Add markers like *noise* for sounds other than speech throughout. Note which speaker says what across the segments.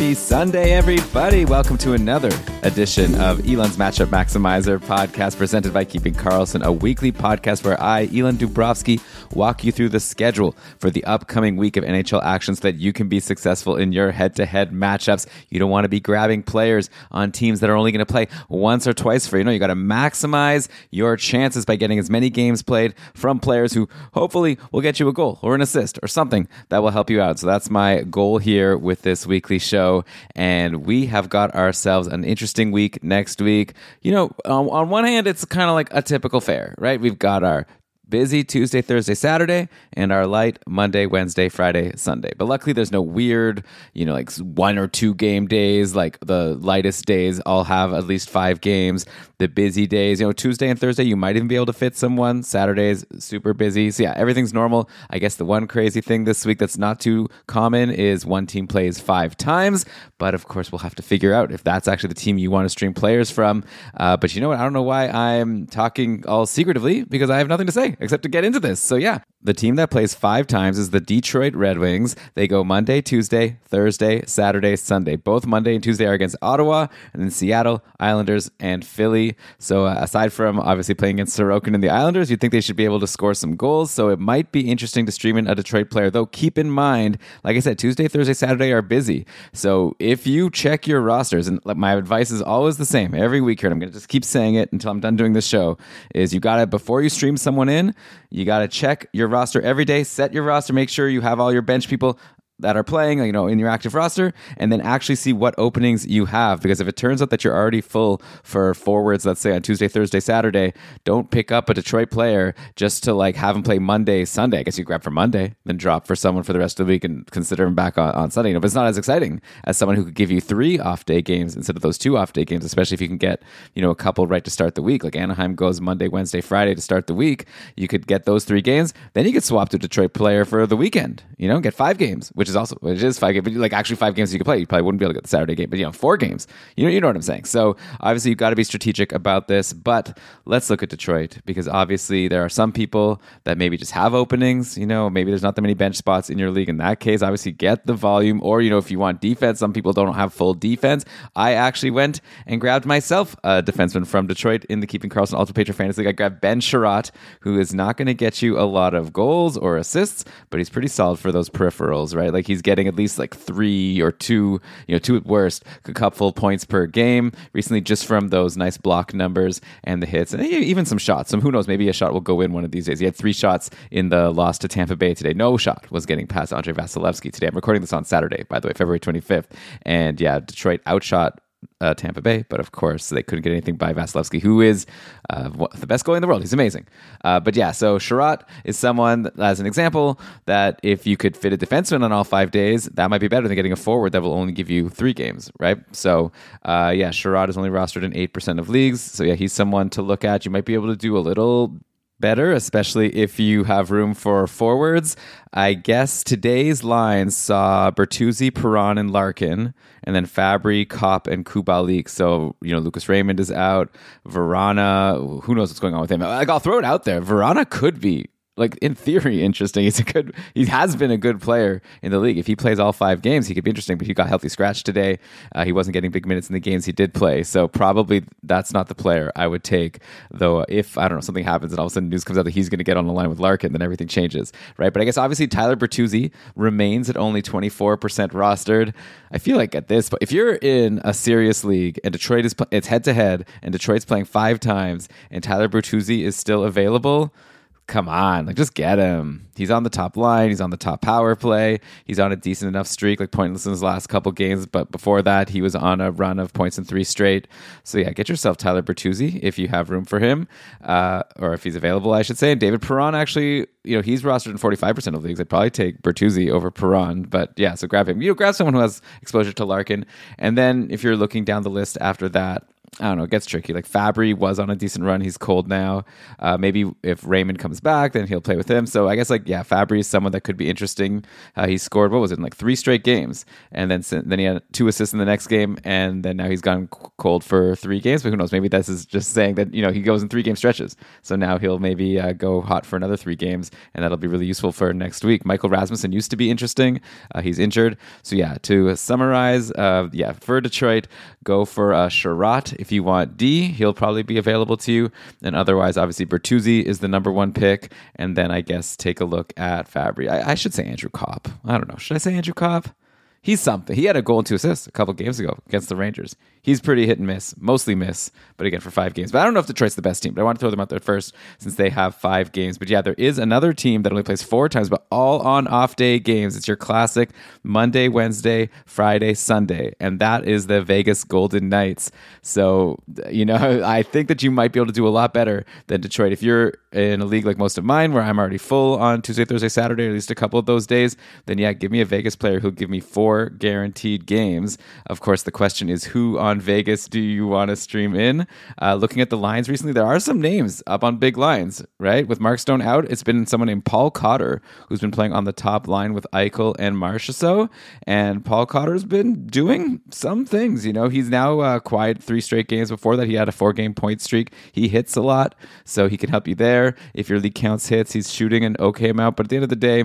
Speaker 1: Happy Sunday, everybody. Welcome to another edition of Elon's Matchup Maximizer podcast presented by Keeping Karlsson, a weekly podcast where I, Elon Dubrovsky, walk you through the schedule for the upcoming week of NHL action so that you can be successful in your head to head matchups. You don't want to be grabbing players on teams that are only going to play once or twice for you. know, you got to maximize your chances by getting as many games played from players who hopefully will get you a goal or an assist or something that will help you out. So that's my goal here with this weekly show. And we have got ourselves an interesting week next week. You know, on, on one hand, it's kind of like a typical fair, right? We've got our busy Tuesday, Thursday, Saturday, and our light Monday, Wednesday, Friday, Sunday. But luckily, there's no weird, you know, like one or two game days. Like the lightest days all have at least five games. The busy days, you know, Tuesday and Thursday, you might even be able to fit someone. Saturday's super busy. So yeah, everything's normal. I guess the one crazy thing this week that's not too common is one team plays five times. But of course, we'll have to figure out if that's actually the team you want to stream players from. Uh, but you know what? I don't know why I'm talking all secretively because I have nothing to say except to get into this. So yeah, the team that plays five times is the Detroit Red Wings. They go Monday, Tuesday, Thursday, Saturday, Sunday. Both Monday and Tuesday are against Ottawa, and then Seattle, Islanders, and Philly. So uh, aside from obviously playing against Sorokin and the Islanders, you'd think they should be able to score some goals. So it might be interesting to stream in a Detroit player, though. Keep in mind, like I said, Tuesday, Thursday, Saturday are busy. So if you check your rosters, and my advice is always the same every week here, and I'm going to just keep saying it until I'm done doing this show, is you got to before you stream someone in, you got to check your roster every day, set your roster, make sure you have all your bench people that are playing, you know, in your active roster, and then actually see what openings you have. Because if it turns out that you're already full for forwards, let's say on Tuesday, Thursday, Saturday, don't pick up a Detroit player just to like have him play Monday, Sunday. I guess you grab for Monday, then drop for someone for the rest of the week and consider him back on, on Sunday. You know, but it's not as exciting as someone who could give you three off day games instead of those two off day games, especially if you can get, you know, a couple right to start the week. Like Anaheim goes Monday, Wednesday, Friday to start the week. You could get those three games. Then you could swap to Detroit player for the weekend, you know, get five games, which is also which is five games, but like actually five games you could play. You probably wouldn't be able to get the Saturday game, but you know, four games. You know, you know what I'm saying. So obviously you've got to be strategic about this. But let's look at Detroit because obviously there are some people that maybe just have openings. You know, maybe there's not that many bench spots in your league. In that case, obviously get the volume. Or you know, if you want defense, some people don't have full defense. I actually went and grabbed myself a defenseman from Detroit in the Keeping Karlsson Ultra Patriot Fantasy League. I grabbed Ben Chiarot, who is not going to get you a lot of goals or assists, but he's pretty solid for those peripherals, right? Like he's getting at least like three or two, you know, two at worst, a couple points per game recently just from those nice block numbers and the hits and even some shots. Some who knows, maybe a shot will go in one of these days. He had three shots in the loss to Tampa Bay today. No shot was getting past Andre Vasilevskiy today. I'm recording this on Saturday, by the way, February 25th. And yeah, Detroit outshot uh, Tampa Bay, but of course they couldn't get anything by Vasilevskiy, who is uh, the best goalie in the world. He's amazing. Uh, but yeah, so Chiarot is someone, as an example, that if you could fit a defenseman on all five days, that might be better than getting a forward that will only give you three games, right? So uh, yeah, Chiarot is only rostered in 8% of leagues. So yeah, he's someone to look at. You might be able to do a little better, especially if you have room for forwards. I guess today's lines saw Bertuzzi, Perron, and Larkin, and then Fabbri, Copp, and Kubalik. So, you know, Lucas Raymond is out. Vrana, who knows what's going on with him? Like, I'll throw it out there. Vrana could be like in theory *laughs* interesting. He's a good he has been a good player in the league. If he plays all five games, he could be interesting. But he got healthy scratch today. Uh, he wasn't getting big minutes in the games he did play. So probably that's not the player I would take. Though if I don't know something happens and all of a sudden news comes out that he's going to get on the line with Larkin, then everything changes, right? But I guess obviously Tyler Bertuzzi remains at only twenty four percent rostered. I feel like at this, but if you're in a serious league and Detroit is it's head to head and Detroit's playing five times and Tyler Bertuzzi is still available come on, like just get him. He's on the top line. He's on the top power play. He's on a decent enough streak, like pointless in his last couple games. But before that, he was on a run of points in three straight. So yeah, get yourself Tyler Bertuzzi if you have room for him, uh, or if he's available, I should say. And David Perron actually, you know, he's rostered in forty five percent of leagues. I'd probably take Bertuzzi over Perron, but yeah, so grab him. You know, grab someone who has exposure to Larkin, and then if you're looking down the list after that I don't know, it gets tricky. Like Fabbri was on a decent run. He's cold now. Uh, maybe if Raymond comes back, then he'll play with him. So I guess like yeah, Fabbri is someone that could be interesting. Uh, he scored what was it like three straight games, and then then he had two assists in the next game, and then now he's gone cold for three games. But who knows? Maybe this is just saying that you know he goes in three game stretches. So now he'll maybe uh, go hot for another three games, and that'll be really useful for next week. Michael Rasmussen used to be interesting. Uh, he's injured. So yeah, to summarize, uh, yeah, for Detroit, go for uh, Chiarot if you want D. He'll probably be available to you. And otherwise, obviously, Bertuzzi is the number one pick. And then I guess take a look at Fabbri. I, I should say Andrew Copp. I don't know. Should I say Andrew Copp? He's something. He had a goal and two assists a couple games ago against the Rangers he's pretty hit and miss, mostly miss, but again for five games. But I don't know if Detroit's the best team, but I want to throw them out there first since they have five games. But yeah, there is another team that only plays four times, but all on off day games. It's your classic Monday, Wednesday, Friday, Sunday, and that is the Vegas Golden Knights. So, you know, *laughs* I think that you might be able to do a lot better than Detroit. If you're in a league like most of mine, where I'm already full on Tuesday, Thursday, Saturday, at least a couple of those days, then yeah, give me a Vegas player who'll give me four guaranteed games. Of course, the question is who on on Vegas do you want to stream in? Uh, looking at the lines recently, there are some names up on big lines, right? With Mark Stone out, it's been someone named Paul Cotter who's been playing on the top line with Eichel and Marchessault. And Paul Cotter's been doing some things. You know, he's now uh, quiet three straight games. Before that, he had a four game point streak. He hits a lot, so he can help you there. If your league counts hits, he's shooting an okay amount. But at the end of the day,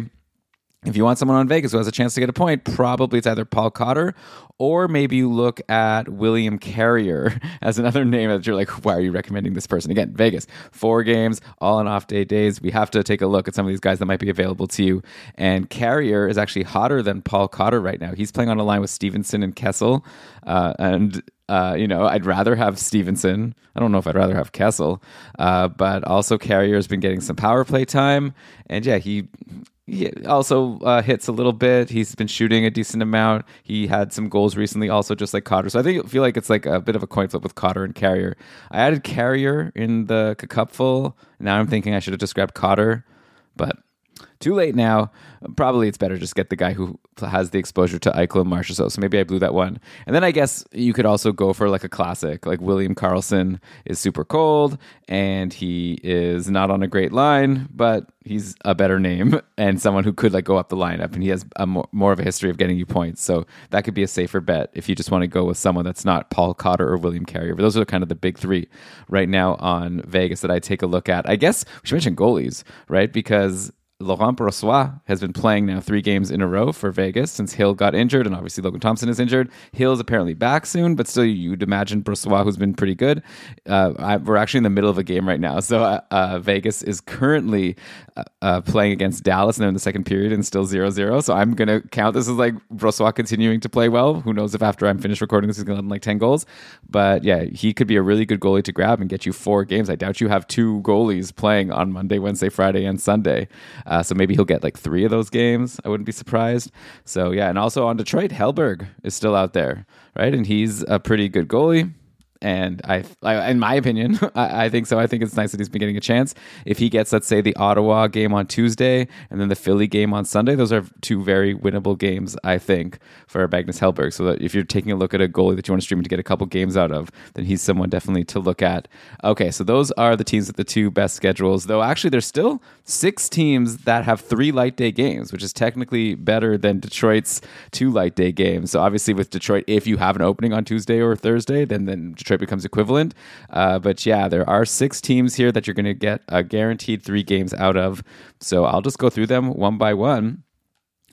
Speaker 1: if you want someone on Vegas who has a chance to get a point, probably it's either Paul Cotter or maybe you look at William Carrier *laughs* as another name that you're like, why are you recommending this person? Again, Vegas, four games, all on off day days. We have to take a look at some of these guys that might be available to you. And Carrier is actually hotter than Paul Cotter right now. He's playing on a line with Stevenson and Kessel. Uh, and uh, you know, I'd rather have Stevenson. I don't know if I'd rather have Kessel, uh, but also Carrier has been getting some power play time, and yeah, he he also uh, hits a little bit. He's been shooting a decent amount. He had some goals recently, also just like Cotter. So I think feel like it's like a bit of a coin flip with Cotter and Carrier. I added Carrier in the cupful. Now I'm thinking I should have just grabbed Cotter, but too late now. Probably it's better just get the guy who has the exposure to Eichel and Marchessault. So maybe I blew that one. And then I guess you could also go for like a classic, like William Karlsson is super cold and he is not on a great line, but he's a better name *laughs* and someone who could like go up the lineup and he has a more, more of a history of getting you points. So that could be a safer bet if you just want to go with someone that's not Paul Cotter or William Carrier. But those are kind of the big three right now on Vegas that I take a look at. I guess we should mention goalies, right? Because Laurent Brossoit has been playing now three games in a row for Vegas since Hill got injured, and obviously Logan Thompson is injured. Hill is apparently back soon, but still, you'd imagine Brossoit, who's been pretty good. Uh, I, we're actually in the middle of a game right now, so uh, uh, Vegas is currently uh, playing against Dallas, and they're in the second period and still 0-0. So I'm gonna count this as like Brossoit continuing to play well. Who knows if after I'm finished recording this, he's gonna have like ten goals. But yeah, he could be a really good goalie to grab and get you four games. I doubt you have two goalies playing on Monday, Wednesday, Friday, and Sunday. Uh, so maybe he'll get like three of those games. I wouldn't be surprised. So yeah, and also on Detroit, Hellberg is still out there, right? And he's a pretty good goalie and I, I, in my opinion, *laughs* I, I, think so. I think it's nice that he's been getting a chance. If he gets, let's say, the Ottawa game on Tuesday and then the Philly game on Sunday, those are two very winnable games, I think, for Magnus Hellberg. So that if you're taking a look at a goalie that you want to stream to get a couple games out of, then he's someone definitely to look at. Okay, so those are the teams with the two best schedules. Though actually, there's still six teams that have three light day games, which is technically better than Detroit's two light day games. So obviously, with Detroit, if you have an opening on Tuesday or Thursday, then then Detroit becomes equivalent. Uh, but yeah, there are six teams here that you're going to get a guaranteed three games out of. So I'll just go through them one by one.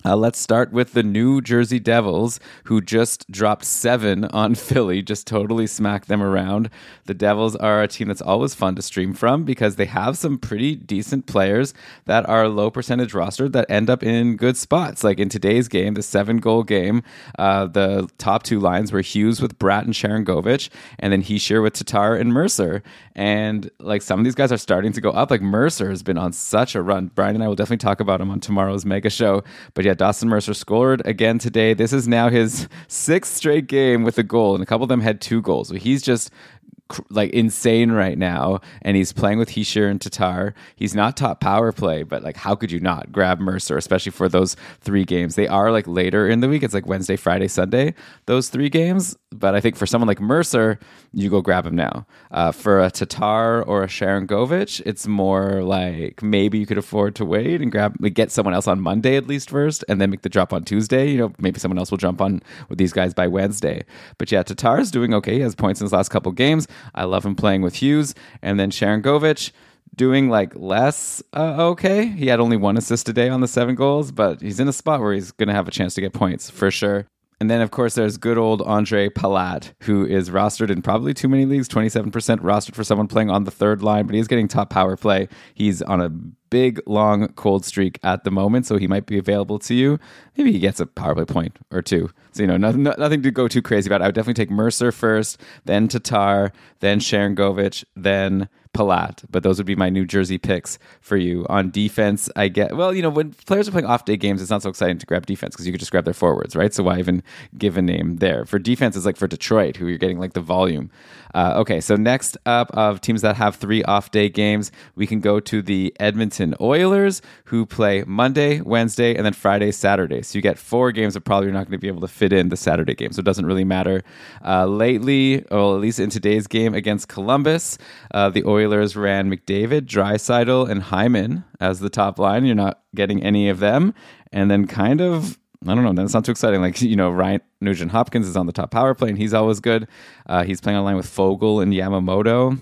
Speaker 1: Uh, let's start with the New Jersey Devils, who just dropped seven on *laughs* Philly, just totally smacked them around. The Devils are a team that's always fun to stream from because they have some pretty decent players that are low percentage rostered that end up in good spots. Like in today's game, the seven goal game, uh, the top two lines were Hughes with Bratt and Sharangovich, and then Hischier with Tatar and Mercer. And like some of these guys are starting to go up. Like Mercer has been on such a run. Brian and I will definitely talk about him on tomorrow's mega show. But yeah, yeah, Dawson Mercer scored again today. This is now his *laughs* sixth straight game with a goal, and a couple of them had two goals. So he's just like insane right now, and he's playing with Hischier and Tatar. He's not top power play, but like, how could you not grab Mercer, especially for those three games? They are like later in the week. It's like Wednesday, Friday, Sunday. Those three games, but I think for someone like Mercer, you go grab him now. Uh, for a Tatar or a Sharangovich, it's more like maybe you could afford to wait and grab like, get someone else on Monday at least first, and then make the drop on Tuesday. You know, maybe someone else will jump on with these guys by Wednesday. But yeah, Tatar is doing okay. He has points in his last couple games. I love him playing with Hughes, and then Sharangovich doing like less uh, okay. He had only one assist today on the seven goals, but he's in a spot where he's going to have a chance to get points for sure. And then, of course, there's good old Andre Palat, who is rostered in probably too many leagues, 27% rostered for someone playing on the third line, but he's getting top power play. He's on a big, long, cold streak at the moment, so he might be available to you. Maybe he gets a power play point or two. So, you know, nothing, nothing to go too crazy about. I would definitely take Mercer first, then Tatar, then Sharangovich, then Palat, but those would be my New Jersey picks for you. On defense, I get, well, you know, when players are playing off day games, it's not so exciting to grab defense because you could just grab their forwards, right? So why even give a name there? For defense, it's like for Detroit, who you're getting like the volume. Uh, okay, so next up of teams that have three off day games, we can go to the Edmonton Oilers, who play Monday, Wednesday, and then Friday, Saturday. So you get four games that probably you're not going to be able to fit in the Saturday game. So it doesn't really matter. Uh, lately, or at least in today's game against Columbus, uh, the Oilers ran McDavid, Draisaitl, and Hyman as the top line. You're not getting any of them. And then kind of I don't know. That's not too exciting. Like you know, Ryan Nugent Hopkins is on the top power play, and he's always good. Uh, he's playing online with Foegele and Yamamoto.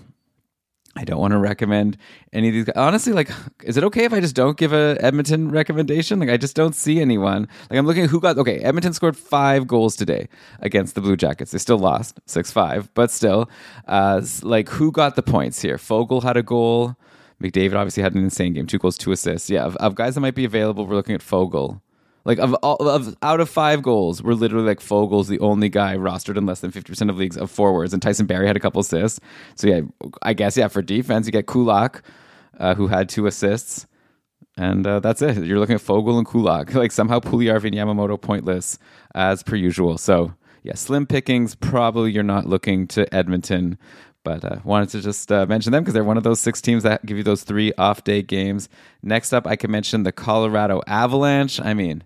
Speaker 1: I don't want to recommend any of these guys. Honestly, like, is it okay if I just don't give a Edmonton recommendation? Like, I just don't see anyone. Like, I'm looking at who got. Okay, Edmonton scored five goals today against the Blue Jackets. They still lost six five, but still, uh, like, who got the points here? Foegele had a goal. McDavid obviously had an insane game, two goals, two assists. Yeah, of, of guys that might be available, we're looking at Foegele. Like of, all of out of five goals, we're literally like Foegele's the only guy rostered in less than fifty percent of leagues of forwards, and Tyson Barrie had a couple assists. So yeah, I guess yeah for defense you get Kulak, uh, who had two assists, and uh, that's it. You're looking at Fogel and Kulak. *laughs* Like somehow Puljujarvi and Yamamoto pointless as per usual. So yeah, slim pickings. Probably you're not looking to Edmonton but uh, wanted to just uh, mention them because they're one of those six teams that give you those three off day games. Next up, I can mention the Colorado Avalanche. I mean,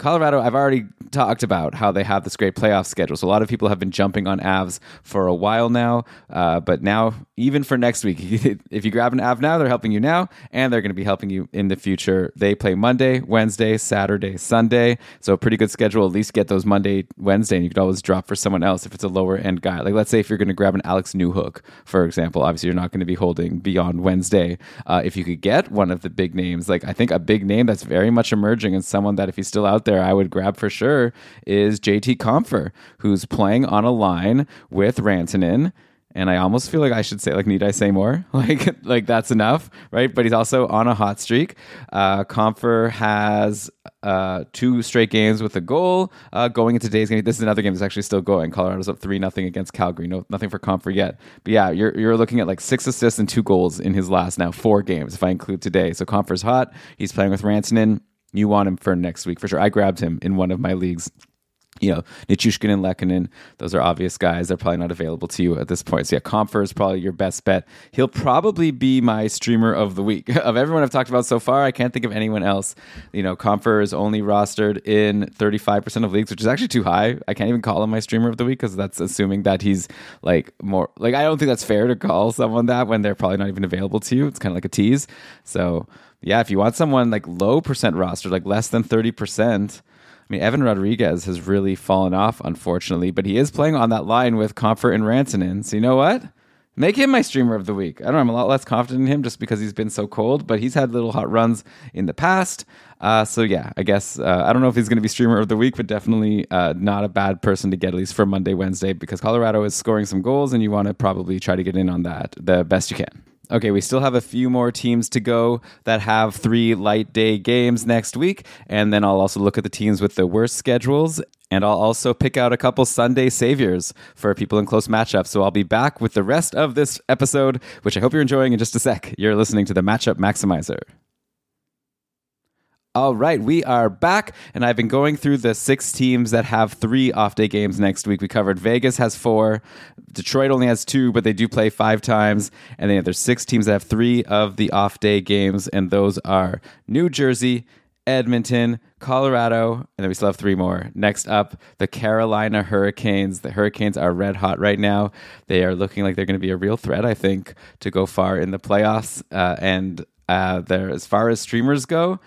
Speaker 1: Colorado, I've already talked about how they have this great playoff schedule. So a lot of people have been jumping on Avs for a while now. Uh, but now, even for next week, *laughs* if you grab an Av now, they're helping you now, and they're going to be helping you in the future. They play Monday, Wednesday, Saturday, Sunday. So a pretty good schedule. At least get those Monday, Wednesday, and you could always drop for someone else if it's a lower end guy. Like let's say if you're going to grab an Alex Newhook, for example. Obviously, you're not going to be holding beyond Wednesday. Uh, if you could get one of the big names, like I think a big name that's very much emerging and someone that if he's still out there there I would grab for sure is JT Compher, who's playing on a line with Rantanen. And I almost feel like I should say like need I say more? *laughs* Like like that's enough right? But he's also on a hot streak. Uh Compher has uh two straight games with a goal uh going into today's game. This is another game that's actually still going. Colorado's up 3 nothing against Calgary. No nothing for Compher yet. But yeah you're you're looking at like six assists and two goals in his last now four games if I include today. So Compher's hot. He's playing with Rantanen you want him for next week for sure. I grabbed him in one of my leagues. You know, Nichushkin and Lehkonen, those are obvious guys. They're probably not available to you at this point. So, yeah, Compher is probably your best bet. He'll probably be my streamer of the week. *laughs* of everyone I've talked about so far, I can't think of anyone else. You know, Compher is only rostered in 35% of leagues, which is actually too high. I can't even call him my streamer of the week because that's assuming that he's like more, like, I don't think that's fair to call someone that when they're probably not even available to you. It's kind of like a tease. So, yeah, if you want someone like low percent roster, like less than 30%, I mean, Evan Rodrigues has really fallen off, unfortunately, but he is playing on that line with Compher and Rantanen. So you know what? Make him my streamer of the week. I don't know. I'm a lot less confident in him just because he's been so cold, but he's had little hot runs in the past. Uh, so yeah, I guess uh, I don't know if he's going to be streamer of the week, but definitely uh, not a bad person to get at least for Monday, Wednesday, because Colorado is scoring some goals, and you want to probably try to get in on that the best you can. Okay, we still have a few more teams to go that have three light day games next week. And then I'll also look at the teams with the worst schedules. And I'll also pick out a couple Sunday saviors for people in close matchups. So I'll be back with the rest of this episode, which I hope you're enjoying in just a sec. You're listening to the Matchup Maximizer. All right, we are back, and I've been going through the six teams that have three off day games next week. We covered Vegas has four, Detroit only has two, but they do play five times, and then there's six teams that have three of the off day games, and those are New Jersey, Edmonton, Colorado, and then we still have three more. Next up, the Carolina Hurricanes. The Hurricanes are red hot right now. They are looking like they're going to be a real threat, I think, to go far in the playoffs. Uh, and uh, there, as far as streamers go,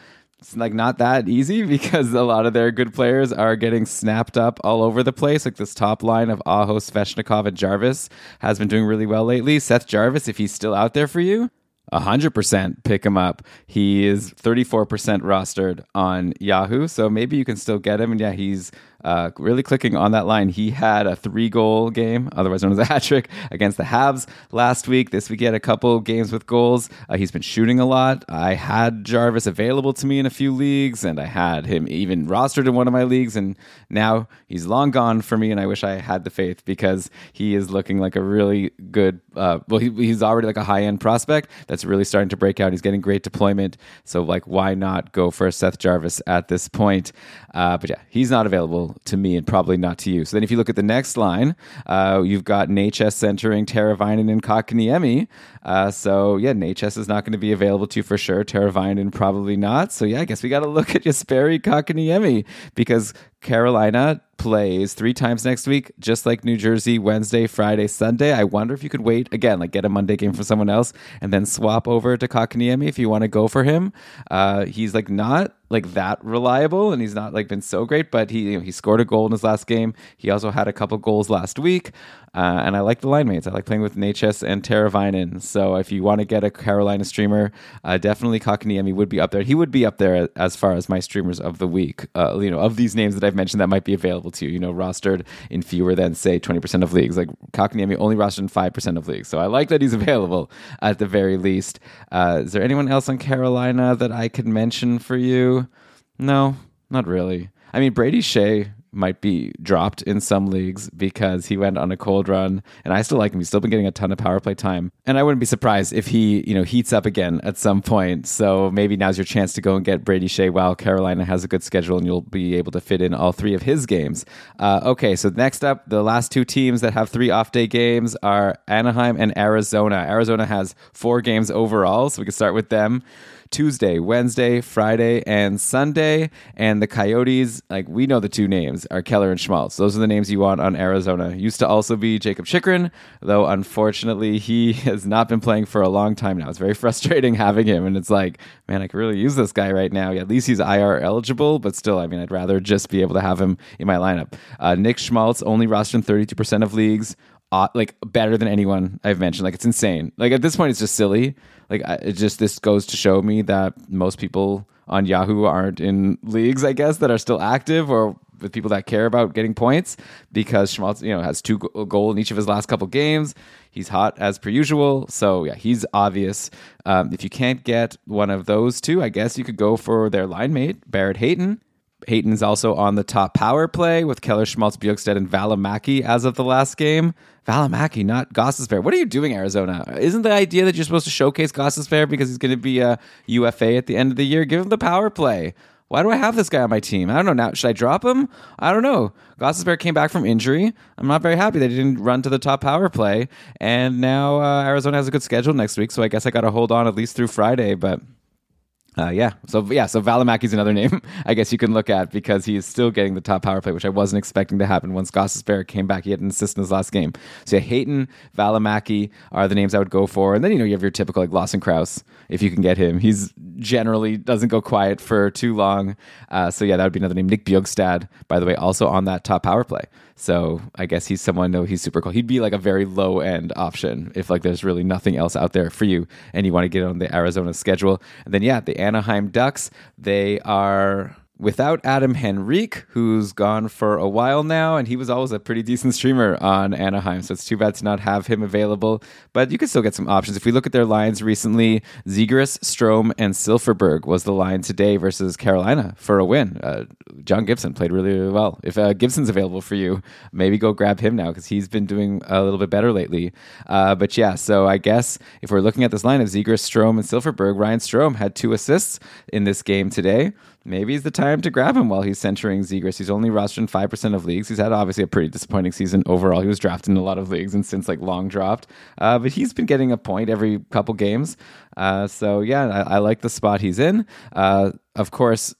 Speaker 1: it's like not that easy *laughs* because a lot of their good players are getting snapped up all over the place. Like this top line of Aho, Svechnikov, and Jarvis has been doing really well lately. Seth Jarvis, if he's still out there for you, 100% pick him up. He is 34% rostered on Yahoo, so maybe you can still get him. And yeah, he's uh, really clicking on that line. He had a three goal game, otherwise known as a *laughs* hat trick, against the Habs last week. This week he had a couple games with goals. Uh, he's been shooting a lot. I had Jarvis available to me in a few leagues, and I had him even rostered in one of my leagues. And now he's long gone for me, and I wish I had the faith because he is looking like a really good. Uh, well, he, he's already like a high end prospect that's really starting to break out. He's getting great deployment. So, like, why not go for Seth Jarvis at this point? Uh, but yeah, he's not available to me and probably not to you. So then if you look at the next line, uh, you've got Necas centering Teravainen and Kotkaniemi. Uh, so yeah, Necas is not going to be available to you for sure. Teravainen probably not. So yeah, I guess we got to look at Jesperi Kotkaniemi because Carolina plays three times next week, just like New Jersey, Wednesday, Friday, Sunday. I wonder if you could wait again, like get a Monday game from someone else and then swap over to Kotkaniemi if you want to go for him. Uh, he's like not like that reliable and he's not like been so great, but he you know, he scored a goal in his last game. He also had a couple goals last week. Uh, and I like the line mates. I like playing with Necas and Teravainen. So if you want to get a Carolina streamer, uh, definitely Kotkaniemi would be up there. He would be up there as far as my streamers of the week. Uh, you know, of these names that I've mentioned that might be available to you. You know, rostered in fewer than say twenty percent of leagues. Like Kotkaniemi only rostered in five percent of leagues. So I like that he's *laughs* available at the very least. Uh, is there anyone else on Carolina that I could mention for you? No, not really. I mean, Brady Skjei might be dropped in some leagues because he went on a cold run and I still like him. He's still been getting a ton of power play time. And I wouldn't be surprised if he, you know, heats up again at some point. So maybe now's your chance to go and get Brady Skjei while Carolina has a good schedule and you'll be able to fit in all three of his games. Uh, okay, so next up, the last two teams that have three off day games are Anaheim and Arizona. Arizona has four games overall, so we can start with them. Tuesday, Wednesday, Friday, and Sunday. And the Coyotes, like we know the two names are Keller and Schmaltz. Those are the names you want on Arizona. Used to also be Jakob Chychrun, though unfortunately he *laughs* has not been playing for a long time now. It's very *laughs* frustrating having him, and it's like, man, I could really use this guy right now. At least he's IR eligible, but still, I mean, I'd rather just be able to have him in my lineup. Uh, Nick Schmaltz only rostered in 32% of leagues. Like better than anyone I've mentioned. Like it's insane. Like at this point, it's just silly like it just this goes to show me that most people on Yahoo aren't in leagues, I guess, that are still active or with people that care about getting points because Schmaltz, you know, has two goal in each of his last couple games. He's hot as per usual, so yeah, he's obvious. Um, if you can't get one of those two, I guess you could go for their line mate Barrett Hayton. Hayton's also on the top power play with Keller, Schmaltz, Bjugstad, and Valimaki as of the last game. Valimaki, not Gostisbehere. What are you doing, Arizona? Isn't the idea that you're supposed to showcase Gostisbehere because he's going to be a UFA at the end of the year? Give him the power play. Why do I have this guy on my team? I don't know now. Should I drop him? I don't know. Gostisbehere came back from injury. I'm not very happy that he didn't run to the top power play. And now uh, Arizona has a good schedule next week, so I guess I got to hold on at least through Friday. But uh, yeah. So yeah. So Valimaki's another *laughs* name I guess you can look at because he is still getting the top power play, which I wasn't expecting to happen once Gostisbehere came back. He had an assist in his last game. So yeah, Hayton, Valimaki are the names I would go for, and then you know you have your typical like Lawson Crouse if you can get him. He's generally doesn't go quiet for too long. Uh, so yeah, that would be another name. Nick Bjugstad, by the way, also on that top power play. So I guess he's someone. No, he's super cool. He'd be like a very low end option if like there's really nothing else out there for you, and you want to get on the Arizona schedule. And then yeah, the Anaheim Ducks. They are without Adam Henrique, who's gone for a while now, and he was always a pretty decent streamer on Anaheim. So it's too bad to not have him available. But you can still get some options. If we look at their lines recently, Zegras, Strome, and Silfverberg was the line today versus Carolina for a win. Uh, John Gibson played really, really well. If uh, Gibson's available for you, maybe go grab him now because he's been doing a little bit better lately. Uh, but yeah, so I guess if we're looking at this line of Zegras, Strome, and Silfverberg, Ryan Strome had two assists in this game today. Maybe it's the time to grab him while he's centering Zegras. He's only rostered in 5% of leagues. He's had obviously a pretty disappointing season overall. He was drafted in a lot of leagues and since like long dropped. Uh, but he's been getting a point every couple games. Uh, so yeah, I, I, like the spot he's in. Uh, of course,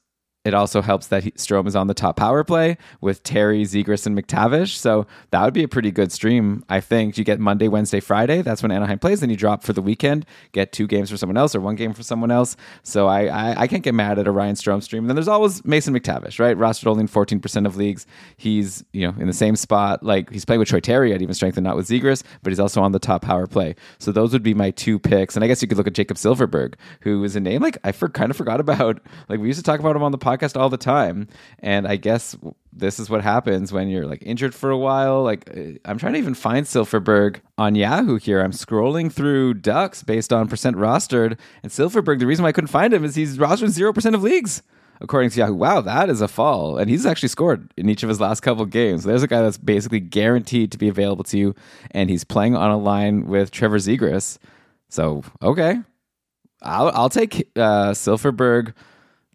Speaker 1: it also helps that he, Strome is on the top power play with Terry, Zegras, and McTavish. So that would be a pretty good stream, I think. You get Monday, Wednesday, Friday. That's when Anaheim plays. Then you drop for the weekend, get two games for someone else or one game for someone else. So I, I, I can't get mad at a Ryan Strome stream. And then there's always Mason McTavish, right? Rostered only in 14% of leagues. He's, you know, in the same spot. Like he's playing with Troy Terry at even strength and not with Zegras, but he's also on the top power play. So those would be my two picks. And I guess you could look at Jakob Silfverberg, who is a name like I for, kind of forgot about. Like we used to talk about him on the podcast podcast all the time. And I guess this is what happens when you're like injured for a while. Like uh, I'm trying to even find Silfverberg on Yahoo here. I'm scrolling through Ducks based on percent rostered, and Silfverberg. The reason why I couldn't find him is he's rostered zero percent of leagues. According to Yahoo, wow, that is a fall. And he's actually scored in each of his last couple games. There's a guy that's basically guaranteed to be available to you, and he's playing on a line with Trevor Zegras. So, okay. I'll, I'll take uh, Silfverberg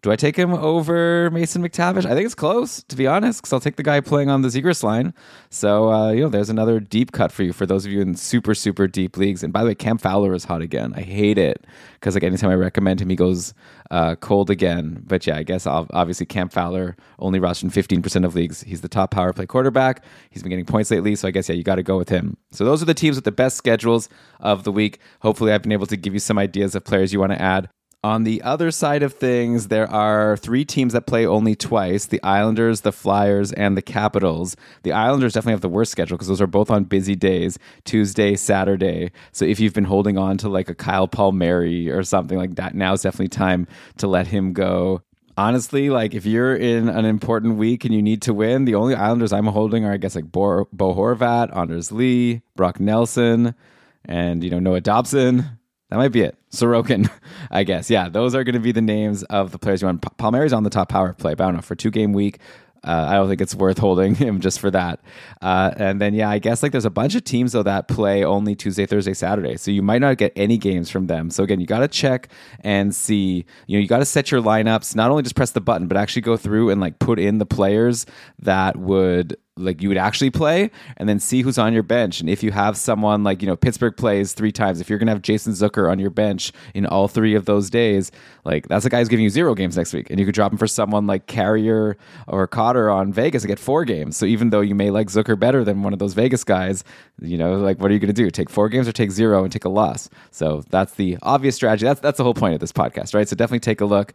Speaker 1: do I take him over Mason McTavish? I think it's close, to be honest, because I'll take the guy playing on the Zegras line. So, uh, you know, there's another deep cut for you for those of you in super, super deep leagues. And by the way, Cam Fowler is hot again. I hate it because, like, anytime I recommend him, he goes uh, cold again. But yeah, I guess I'll, obviously Cam Fowler only rostered in 15% of leagues. He's the top power play quarterback. He's been getting points lately. So I guess, yeah, you got to go with him. So those are the teams with the best schedules of the week. Hopefully, I've been able to give you some ideas of players you want to add. On the other side of things, there are three teams that play only twice the Islanders, the Flyers, and the Capitals. The Islanders definitely have the worst schedule because those are both on busy days Tuesday, Saturday. So if you've been holding on to like a Kyle Palmieri or something like that, now is definitely time to let him go. Honestly, like if you're in an important week and you need to win, the only Islanders I'm holding are, I guess, like Bo, Bo Horvat, Anders Lee, Brock Nelson, and, you know, Noah Dobson. That might be it. Sorokin, *laughs* I guess. Yeah, those are going to be the names of the players you want. Palmieri's on the top power play, but I don't know for two game week. Uh, I don't think it's worth *laughs* holding him just for that. Uh, and then, yeah, I guess like there's a bunch of teams though that play only Tuesday, Thursday, Saturday. So you might not get any games from them. So again, you got to check and see. You know, you got to set your lineups. Not only just press the button, but actually go through and like put in the players that would like you would actually play and then see who's on your bench. And if you have someone like you know pittsburgh plays three times if you're to have jason zucker on your bench in all three of those days like that's a guy who's giving you zero games next week. And you could drop him for someone like carrier or cotter on vegas and get four games. So even though you may like zucker better than one of those vegas guys you know like what are you to do? Take four games or take zero and take a loss? So that's the obvious strategy. That's that's the whole point of this podcast right? So definitely take a look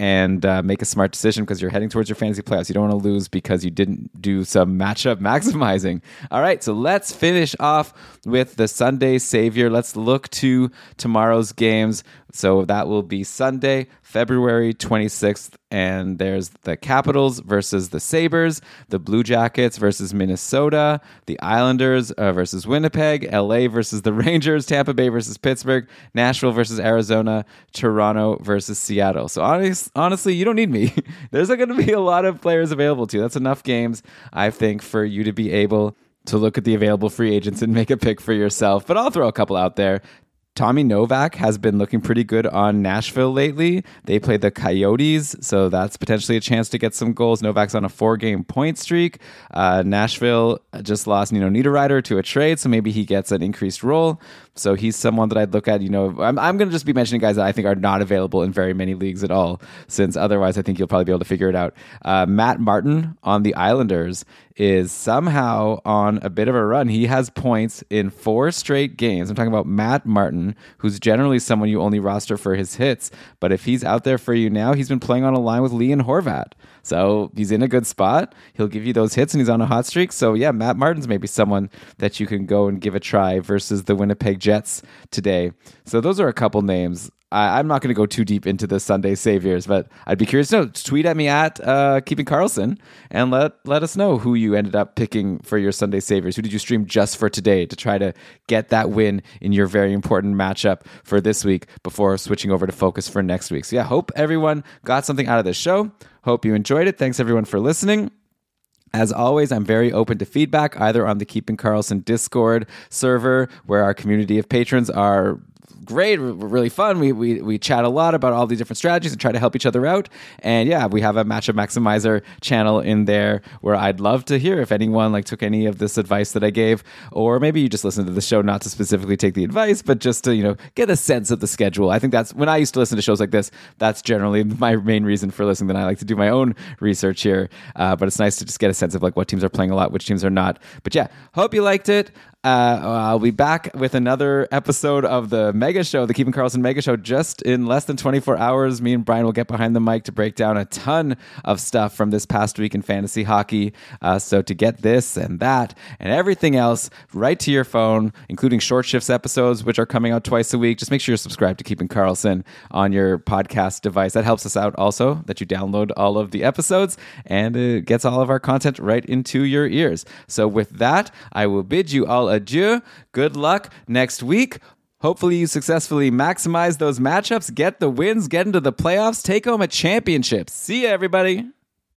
Speaker 1: and uh, make a smart decision because you're heading towards your fantasy playoffs. You don't want to lose because you didn't do some matchup *laughs* maximizing. All right, so let's finish off with the Sunday Savior. Let's look to tomorrow's games. So that will be Sunday, February 26th. And there's the Capitals versus the Sabres, the Blue Jackets versus Minnesota, the Islanders uh, versus Winnipeg, LA versus the *laughs* Rangers, Tampa Bay versus Pittsburgh, Nashville versus Arizona, Toronto versus Seattle. So honest, honestly, you don't need me. *laughs* There's going to be a lot of players available to. You. That's enough games, I think, for you to be able to look at the available free agents and make a pick for yourself. But I'll throw a couple out there. Tommy Novak has been looking pretty good on Nashville lately. They play the Coyotes, so that's potentially a chance to get some goals. Novak's on a four game point streak. Uh, Nashville just lost Nino Niederreiter to a trade, so maybe he gets an increased role. So he's someone that I'd look at. You know, I'm, I'm going to just be mentioning guys that I think are not available in very many leagues at all, since otherwise I think you'll probably be able to figure it out. Uh, Matt Martin on the Islanders is somehow on a bit of a run. He has points in four straight games. I'm talking about Matt Martin, who's generally someone you only roster for his hits. But if he's out there for you now, he's been playing on a line with Lee and Horvat. So he's in a good spot. He'll give you those hits and he's on a hot streak. So yeah, Matt Martin's maybe someone that you can go and give a try versus the Winnipeg Jets today. So those are a couple names. I, am not going to go too deep into the Sunday saviors, but I'd be curious to know. Tweet at me at uh, Keeping Karlsson and let let us know who you ended up picking for your Sunday saviors. Who did you stream just for today to try to get that win in your very important matchup for this week before switching over to focus for next week? So yeah, hope everyone got something out of this show. Hope you enjoyed it. Thanks everyone for listening. As always, I'm very open to feedback, either on the Keeping Karlsson Discord server, where our community of patrons are great, really fun. We, we we chat a lot about all these different strategies and try to help each other out. And yeah, we have a matchup maximizer channel in there where I'd love to hear if anyone like took any of this advice that I gave, or maybe you just listen to the show not to specifically take the advice, but just to you know get a sense of the schedule. I think that's when I used to listen to shows like this. That's generally my main reason for listening. Then I like to do my own research here, uh, but it's nice to just get a sense of like what teams are playing a lot, which teams are not. But yeah, hope you liked it. Uh, I'll be back with another episode of the Mega Show, the Keeping Karlsson Mega Show, just in less than 24 hours. Me and Brian will get behind the mic to break down a ton of stuff from this past week in fantasy hockey. Uh, so to get this and that and everything else right to your phone, including short shifts episodes, which are coming out twice a week, just make sure you're subscribed to Keeping Karlsson on your podcast device. That helps us out also that you download all of the episodes and it gets all of our content right into your ears. So with that, I will bid you all adieu. Good luck next week. Hopefully, you successfully maximize those matchups, get the wins, get into the playoffs, take home a championship. See you, everybody.